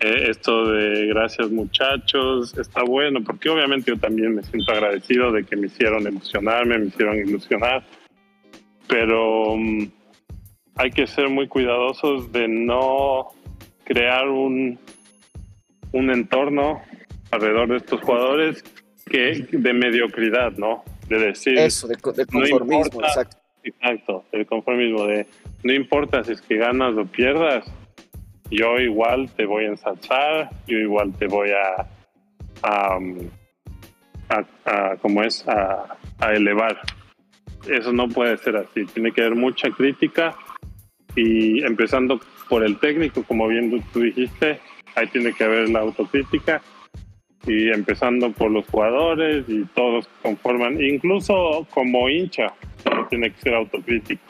B: Eh, esto de gracias muchachos está bueno, porque obviamente yo también me siento agradecido de que me hicieron emocionarme, me hicieron ilusionar, pero um, hay que ser muy cuidadosos de no crear un, un entorno alrededor de estos jugadores que de mediocridad, ¿no? De decir...
A: Eso, de, conformismo, exacto.
B: Exacto, el conformismo de no importa si es que ganas o pierdas, yo igual te voy a ensalzar, yo igual te voy a, a, a, como es, a, a elevar. Eso no puede ser así, tiene que haber mucha crítica y empezando por el técnico, como bien tú dijiste, ahí tiene que haber la autocrítica y empezando por los jugadores y todos conforman, incluso como hincha, tiene que ser autocrítico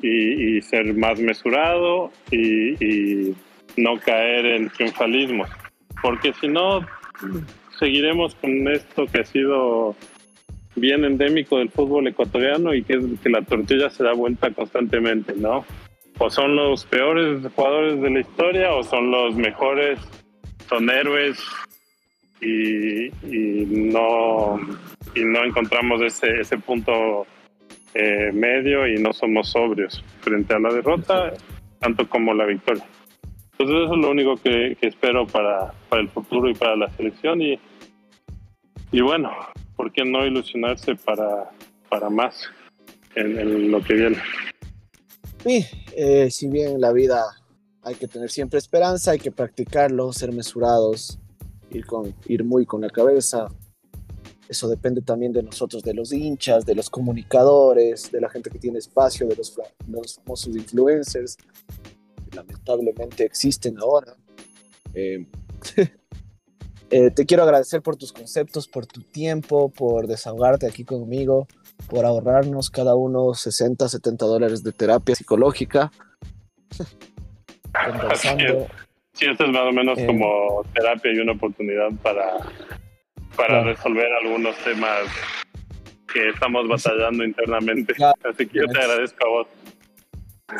B: y, ser más mesurado y, no caer en triunfalismo, porque si no, seguiremos con esto que ha sido bien endémico del fútbol ecuatoriano y que es que la tortilla se da vuelta constantemente, ¿no? O son los peores jugadores de la historia o son los mejores, son héroes y, no y no encontramos ese, ese punto eh, medio y no somos sobrios frente a la derrota, tanto como la victoria. Entonces eso es lo único que, espero para, para, el futuro y para la selección y, y bueno, ¿por qué no ilusionarse para, para más en, lo que viene?
A: Sí, eh, si bien en la vida hay que tener siempre esperanza, hay que practicarlo, ser mesurados, ir, con, ir muy con la cabeza, eso depende también de nosotros, de los hinchas, de los comunicadores, de la gente que tiene espacio, de los, los famosos influencers, que lamentablemente existen ahora. Eh, eh, te quiero agradecer por tus conceptos, por tu tiempo, por desahogarte aquí conmigo, por ahorrarnos cada uno 60, 70 dólares de terapia psicológica.
B: Sí, esto es más o menos eh, como terapia y una oportunidad para para resolver algunos temas que estamos batallando internamente. Así que yo te agradezco a vos.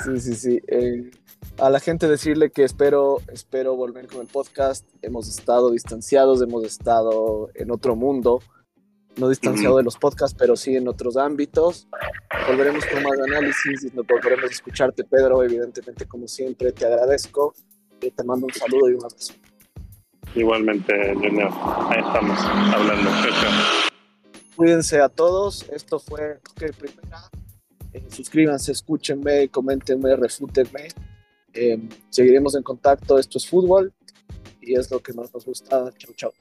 A: Sí, sí, sí. Eh, a la gente decirle que espero, espero volver con el podcast. Hemos estado distanciados, hemos estado en otro mundo, no distanciado de los podcasts, pero sí en otros ámbitos. Volveremos con más análisis y nos volveremos a escucharte, Pedro. Evidentemente, como siempre, te agradezco. Te mando un saludo y un abrazo.
B: Igualmente, Junior. Ahí estamos hablando.
A: Cuídense a todos. Esto fue que primera. Eh, suscríbanse, escúchenme, coméntenme, refútenme. Eh, seguiremos en contacto. Esto es fútbol y es lo que más nos gusta. Chau, chau.